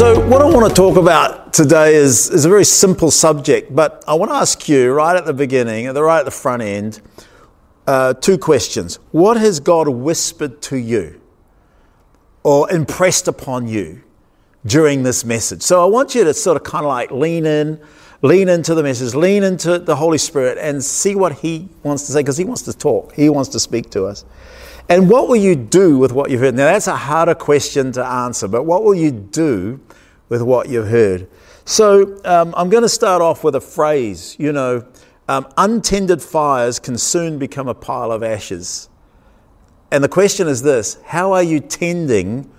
So, what I want to talk about today is, is a very simple subject, but I want to ask you right at the beginning, at the right at the front end, uh, two questions. What has God whispered to you or impressed upon you during this message? So, I want you to sort of kind of like lean in, lean into the message, lean into the Holy Spirit, and see what He wants to say because He wants to talk, He wants to speak to us. And what will you do with what you've heard? Now, that's a harder question to answer, but what will you do with what you've heard? So, um, I'm going to start off with a phrase, you know, um, untended fires can soon become a pile of ashes. And the question is this how are you tending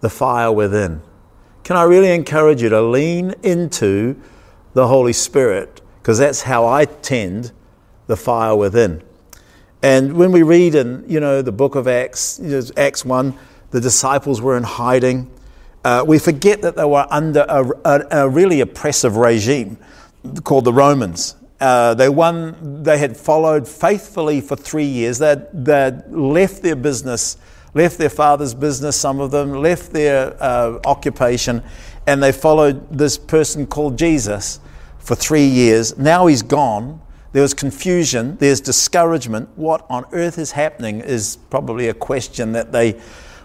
the fire within? Can I really encourage you to lean into the Holy Spirit? Because that's how I tend the fire within. And when we read in, you know, the book of Acts, you know, Acts 1, the disciples were in hiding. Uh, we forget that they were under a, a, a really oppressive regime called the Romans. Uh, they won, they had followed faithfully for three years. They'd, they'd left their business, left their father's business, some of them, left their uh, occupation, and they followed this person called Jesus for three years. Now he's gone. There was confusion, there's discouragement. What on earth is happening is probably a question that they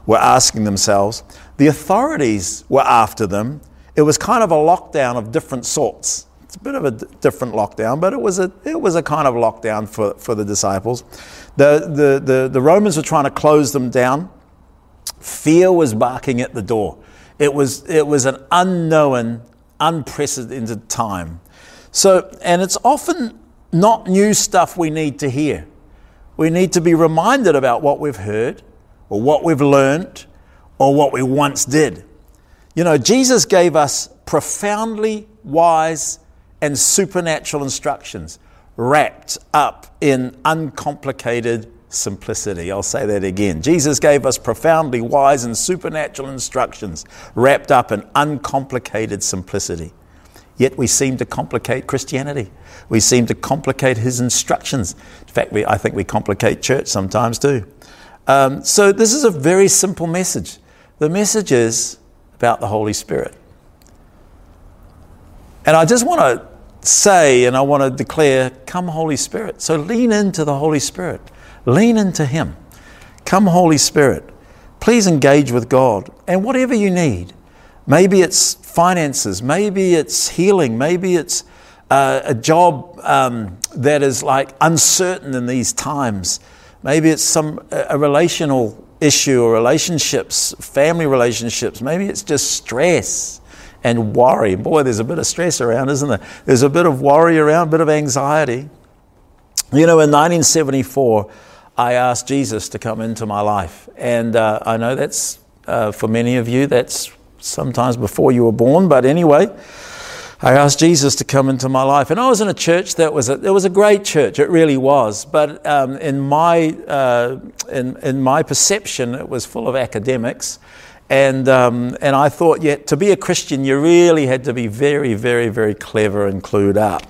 were asking themselves. The authorities were after them. It was kind of a lockdown of different sorts. It's a bit of a different lockdown, but it was a, it was a kind of lockdown for, for the disciples. The, the, the, the Romans were trying to close them down. Fear was barking at the door. It was, it was an unknown, unprecedented time. So, and it's often not new stuff we need to hear. We need to be reminded about what we've heard or what we've learned or what we once did. You know, Jesus gave us profoundly wise and supernatural instructions wrapped up in uncomplicated simplicity. I'll say that again. Jesus gave us profoundly wise and supernatural instructions wrapped up in uncomplicated simplicity. Yet we seem to complicate Christianity. We seem to complicate his instructions. In fact, we, I think we complicate church sometimes too. Um, so, this is a very simple message. The message is about the Holy Spirit. And I just want to say and I want to declare, Come, Holy Spirit. So, lean into the Holy Spirit, lean into Him. Come, Holy Spirit. Please engage with God. And whatever you need, maybe it's finances, maybe it's healing, maybe it's uh, a job um, that is like uncertain in these times. Maybe it's some a relational issue or relationships, family relationships. Maybe it's just stress and worry. Boy, there's a bit of stress around, isn't there? There's a bit of worry around, a bit of anxiety. You know, in 1974, I asked Jesus to come into my life, and uh, I know that's uh, for many of you that's sometimes before you were born, but anyway, I asked Jesus to come into my life. And I was in a church that was a, it was a great church, it really was. But um, in, my, uh, in, in my perception, it was full of academics. And, um, and I thought, yeah, to be a Christian, you really had to be very, very, very clever and clued up.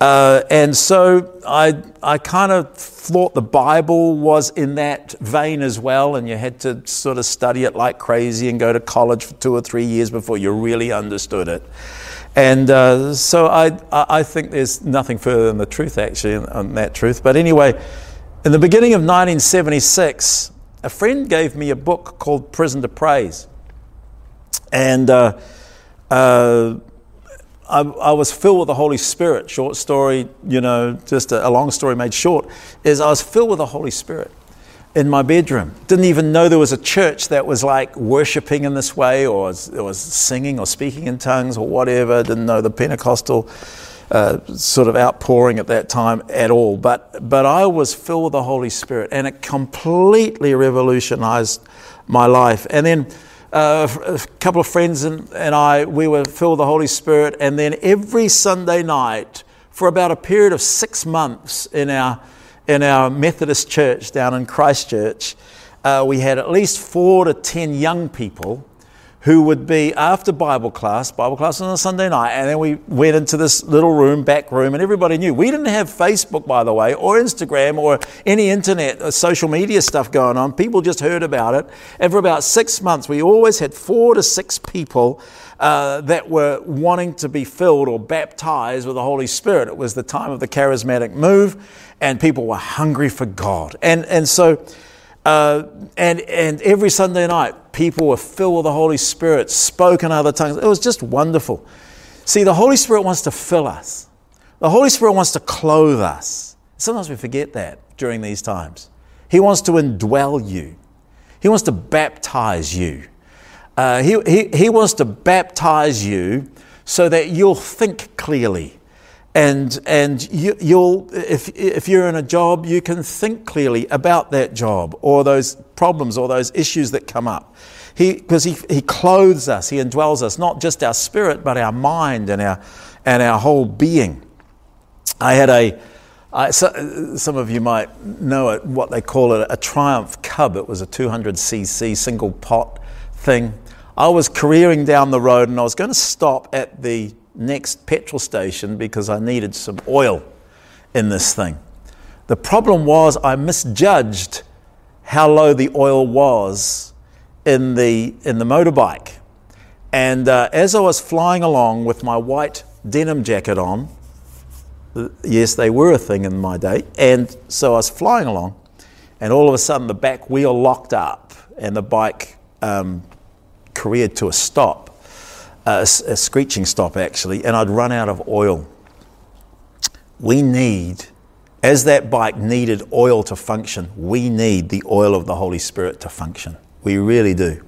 Uh, and so I, I kind of thought the Bible was in that vein as well, and you had to sort of study it like crazy and go to college for two or three years before you really understood it. And uh, so I, I think there's nothing further than the truth, actually, on that truth. But anyway, in the beginning of 1976, a friend gave me a book called Prison to Praise. And uh, uh, I, I, was filled with the Holy Spirit. Short story, you know, just a, a long story made short, is I was filled with the Holy Spirit in my bedroom. Didn't even know there was a church that was like worshiping in this way or was, was singing or speaking in tongues or whatever. Didn't know the Pentecostal uh, sort of outpouring at that time at all. But, but I was filled with the Holy Spirit and it completely revolutionized my life. And then uh, a couple of friends and, and I, we were filled with the Holy Spirit. And then every Sunday night, for about a period of six months in our, in our Methodist church down in Christchurch, uh, we had at least four to ten young people who would be after Bible class, Bible class on a Sunday night, and then we went into this little room, back room, and everybody knew. We didn't have Facebook, by the way, or Instagram, or any internet, or uh, social media stuff going on. People just heard about it. And for about six months, we always had four to six people uh, that were wanting to be filled or baptized with the Holy Spirit. It was the time of the charismatic move, and people were hungry for God. And, and so, uh, and, and every Sunday night, people were filled with the Holy Spirit, spoke in other tongues. It was just wonderful. See, the Holy Spirit wants to fill us, the Holy Spirit wants to clothe us. Sometimes we forget that during these times. He wants to indwell you, He wants to baptize you. Uh, he, he, he wants to baptize you so that you'll think clearly and and you, will if if you're in a job, you can think clearly about that job or those problems or those issues that come up. He because he he clothes us, he indwells us, not just our spirit, but our mind and our and our whole being. I had a I, so, some of you might know it, what they call it, a Triumph Cub. It was a 200cc single pot thing. I was careering down the road and I was going to stop at the next petrol station because I needed some oil in this thing. The problem was I misjudged how low the oil was in the, in the motorbike. And uh, as I was flying along with my white denim jacket on, uh, yes, they were a thing in my day, and so I was flying along, and all of a sudden the back wheel locked up, and the bike um, careered to a stop a, a screeching stop actually, and I'd run out of oil. We need, as that bike needed oil to function, we need the oil of the Holy Spirit to function. We really do.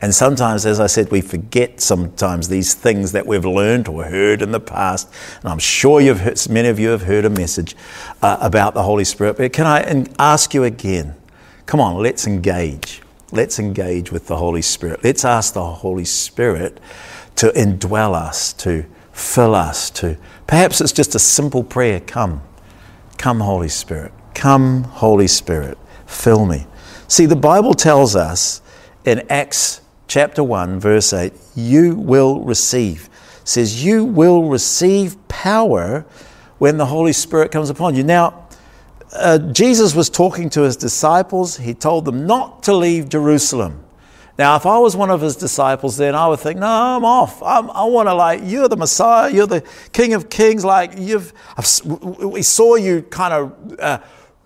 And sometimes, as I said, we forget sometimes these things that we've learned or heard in the past. And I'm sure you've heard, many of you have heard a message uh, about the Holy Spirit. But can I ask you again? Come on, let's engage. Let's engage with the Holy Spirit. Let's ask the Holy Spirit to indwell us, to fill us, to perhaps it's just a simple prayer come, come, Holy Spirit, come, Holy Spirit, fill me. See, the Bible tells us in Acts chapter 1, verse 8, you will receive. It says, You will receive power when the Holy Spirit comes upon you. Now, uh, Jesus was talking to his disciples. He told them not to leave Jerusalem. Now, if I was one of his disciples, then I would think, no, I'm off. I'm, i want to like, you're the Messiah, you're the King of Kings. Like you've, we saw you kind of uh,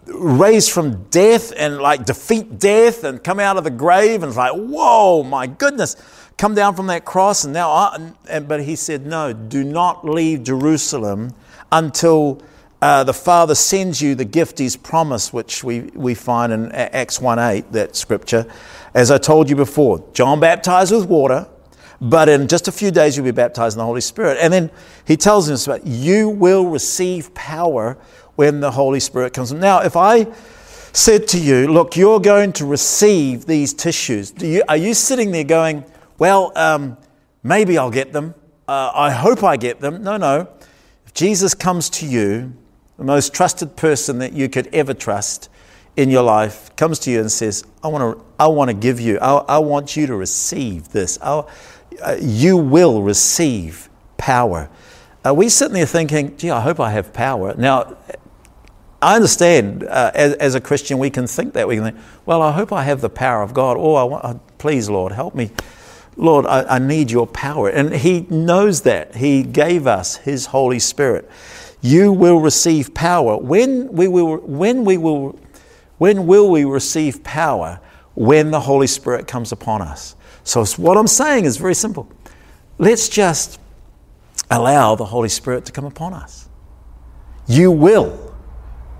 raised from death and like defeat death and come out of the grave, and it's like, whoa, my goodness, come down from that cross, and now, I, and, but he said, no, do not leave Jerusalem until uh, the Father sends you the gift He's promised, which we, we find in Acts 1 8, that scripture. As I told you before, John baptized with water, but in just a few days you'll be baptized in the Holy Spirit. And then he tells us about you will receive power when the Holy Spirit comes. Now, if I said to you, look, you're going to receive these tissues, you, are you sitting there going, well, um, maybe I'll get them. Uh, I hope I get them. No, no. If Jesus comes to you, the most trusted person that you could ever trust in your life, comes to you and says, I want to, I want to give you, I, I want you to receive this. uh, you will receive power. Are we sitting there thinking, gee, I hope I have power? Now, I understand uh, as, as, a Christian, we can think that. We can think, well, I hope I have the power of God. Oh, I want, uh, please, Lord, help me. Lord, I, I need your power. And He knows that. He gave us His Holy Spirit you will receive power. When we will, when we will, when will we receive power? When the Holy Spirit comes upon us. So what I'm saying is very simple. Let's just allow the Holy Spirit to come upon us. You will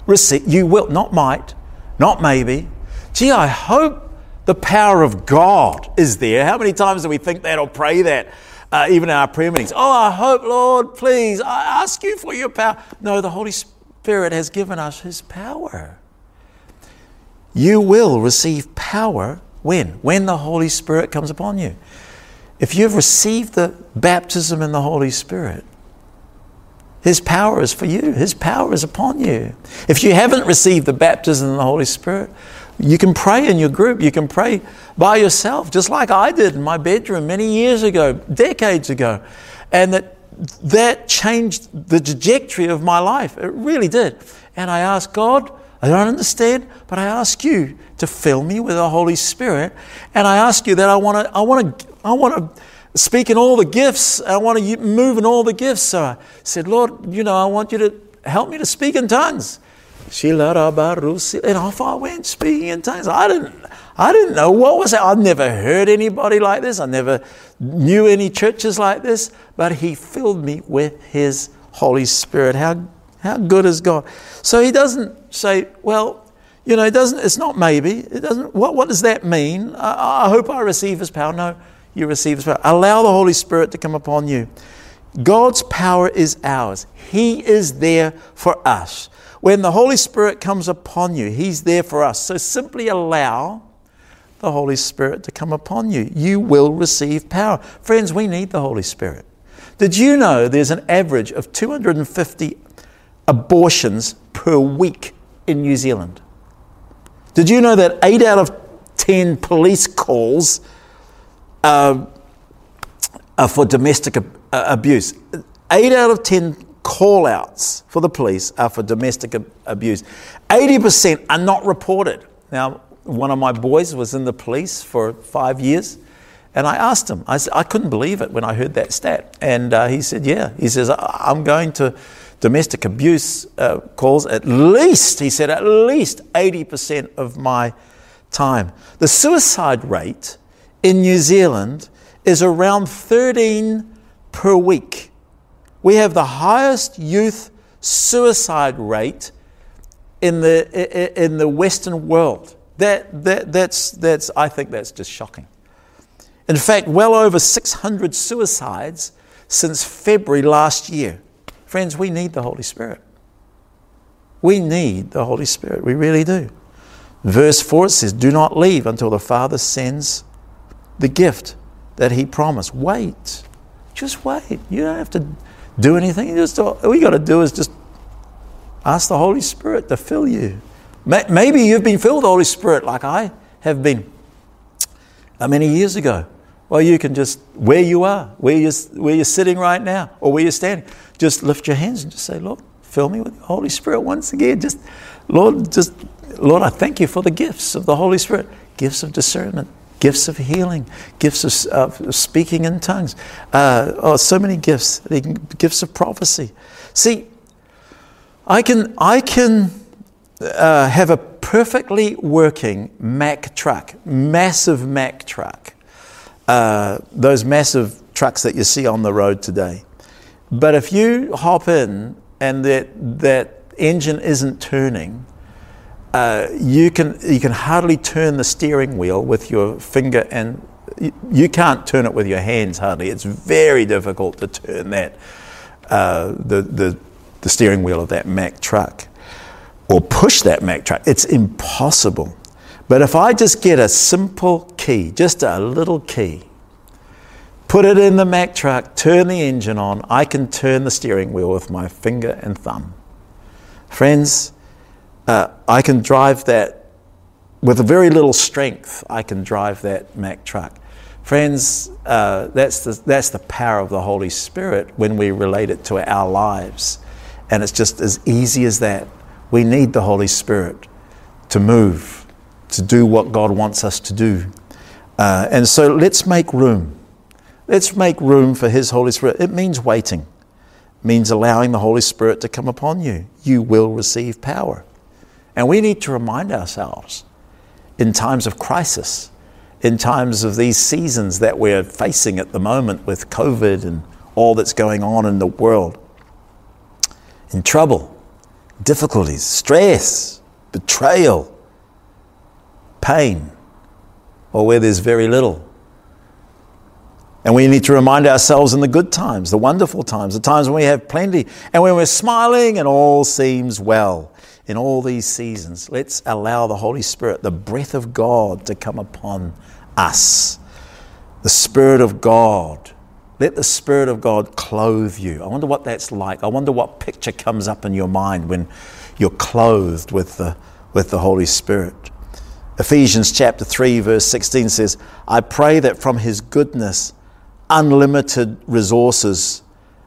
receive, you will, not might, not maybe. Gee, I hope the power of God is there. How many times do we think that or pray that? uh, even in our prayer meetings. Oh, I hope, Lord, please, I ask you for your power. No, the Holy Spirit has given us His power. You will receive power when? When the Holy Spirit comes upon you. If you've received the baptism in the Holy Spirit, His power is for you. His power is upon you. If you haven't received the baptism in the Holy Spirit, You can pray in your group. You can pray by yourself, just like I did in my bedroom many years ago, decades ago. And that, that changed the trajectory of my life. It really did. And I asked God, I don't understand, but I ask you to fill me with the Holy Spirit. And I ask you that I want to, I want to, I want to speak in all the gifts. I want to move in all the gifts. So I said, Lord, you know, I want you to help me to speak in tongues. And off I went speaking in tongues. I didn't, I didn't know what was it. I've never heard anybody like this. I never knew any churches like this. But He filled me with His Holy Spirit. How, how good is God? So He doesn't say, well, you know, it doesn't, it's not maybe. It doesn't, what, what does that mean? I, I hope I receive His power. No, you receive His power. Allow the Holy Spirit to come upon you. God's power is ours. He is there for us. When the Holy Spirit comes upon you, He's there for us. So simply allow the Holy Spirit to come upon you. You will receive power. Friends, we need the Holy Spirit. Did you know there's an average of 250 abortions per week in New Zealand? Did you know that 8 out of 10 police calls uh, are for domestic ab- uh, abuse? 8 out of 10 call outs for the police are for domestic ab- abuse. 80% are not reported. Now, one of my boys was in the police for five years. And I asked him, I, said, I couldn't believe it when I heard that stat. And uh, he said, Yeah. He says, I'm going to domestic abuse uh, calls at least, he said, at least 80% of my time. The suicide rate in New Zealand is around 13 per week. We have the highest youth suicide rate in the, in the Western world. That, that, that's, that's, I think that's just shocking. In fact, well over 600 suicides since February last year. Friends, we need the Holy Spirit. We need the Holy Spirit. We really do. Verse 4 it says, Do not leave until the Father sends the gift that He promised. Wait. Just wait. You don't have to do anything. You just all you got to do is just ask the Holy Spirit to fill you. Maybe you've been filled with the Holy Spirit like I have been uh, many years ago. Well, you can just, where you are, where you're, where you're sitting right now, or where you're standing, just lift your hands and just say, Lord, fill me with the Holy Spirit once again. Just, Lord, just, Lord, I thank you for the gifts of the Holy Spirit gifts of discernment, gifts of healing, gifts of, speaking in tongues. Uh, oh, so many gifts, gifts of prophecy. See, I can, I can uh, have a perfectly working Mack truck, massive Mack truck, uh, those massive trucks that you see on the road today. But if you hop in and that, that engine isn't turning, uh, you, can, you can hardly turn the steering wheel with your finger and you, you can't turn it with your hands hardly. It's very difficult to turn that, uh, the, the, the steering wheel of that Mack truck or push that Mack truck. It's impossible. But if I just get a simple key, just a little key, put it in the Mack truck, turn the engine on, I can turn the steering wheel with my finger and thumb. Friends, uh, I can drive that with a very little strength. I can drive that Mack truck. Friends, uh, that's, the, that's the power of the Holy Spirit when we relate it to our lives. And it's just as easy as that. We need the Holy Spirit to move, to do what God wants us to do. Uh, and so let's make room. Let's make room for His Holy Spirit. It means waiting, it means allowing the Holy Spirit to come upon you. You will receive power. And we need to remind ourselves in times of crisis, in times of these seasons that we're facing at the moment with COVID and all that's going on in the world, in trouble, difficulties, stress, betrayal, pain, or where there's very little. And we need to remind ourselves in the good times, the wonderful times, the times when we have plenty, and when we're smiling and all seems well in all these seasons, let's allow the Holy Spirit, the breath of God, to come upon us. The Spirit of God. Let the Spirit of God clothe you. I wonder what that's like. I wonder what picture comes up in your mind when you're clothed with the, with the Holy Spirit. Ephesians chapter 3, verse 16 says, I pray that from his goodness, unlimited resources,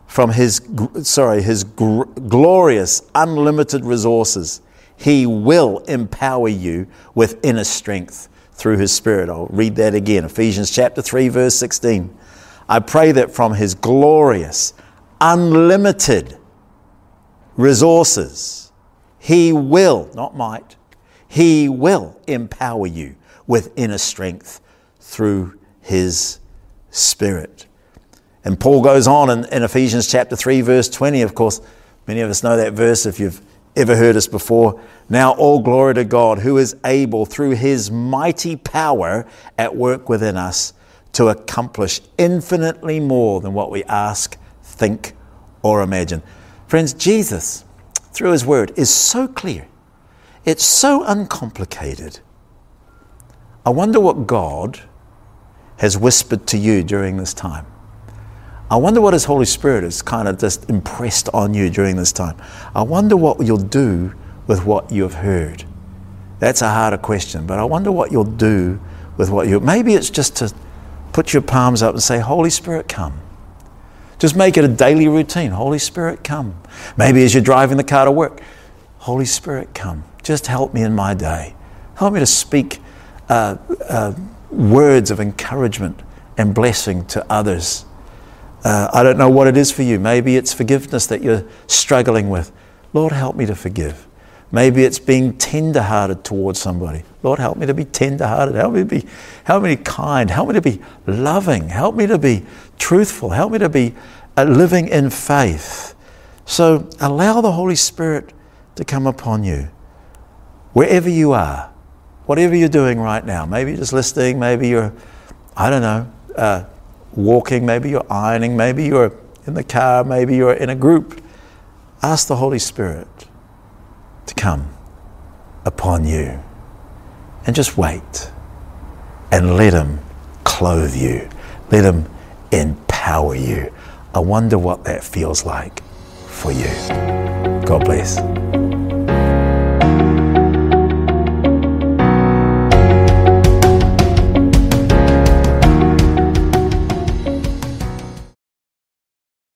from his, sorry, his gr- glorious, unlimited resources, he will empower you with inner strength through his spirit. I'll read that again. Ephesians chapter 3, verse 16. I pray that from his glorious, unlimited resources, he will, not might, he will empower you with inner strength through his spirit. And Paul goes on in, in, Ephesians chapter 3, verse 20. Of course, many of us know that verse if you've ever heard us before. Now, all glory to God, who is able, through his mighty power at work within us, to accomplish infinitely more than what we ask, think, or imagine. Friends, Jesus, through his word, is so clear, it's so uncomplicated. I wonder what God has whispered to you during this time. I wonder what His Holy Spirit has kind of just impressed on you during this time. I wonder what you'll do with what you've heard. That's a harder question, but I wonder what you'll do with what you. Maybe it's just to put your palms up and say, Holy Spirit, come. Just make it a daily routine. Holy Spirit, come. Maybe as you're driving the car to work, Holy Spirit, come. Just help me in my day. Help me to speak uh, uh, words of encouragement and blessing to others. Uh, I don't know what it is for you. Maybe it's forgiveness that you're struggling with. Lord, help me to forgive. Maybe it's being tender-hearted towards somebody. Lord, help me to be tender-hearted. Help me to be, help me to be kind. Help me to be loving. Help me to be truthful. Help me to be uh, living in faith. So allow the Holy Spirit to come upon you wherever you are, whatever you're doing right now. Maybe you're just listening. Maybe you're, I don't know, uh, walking. Maybe you're ironing. Maybe you're in the car. Maybe you're in a group. Ask the Holy Spirit to come upon you. And just wait and let Him clothe you, let Him empower you. I wonder what that feels like for you. God bless.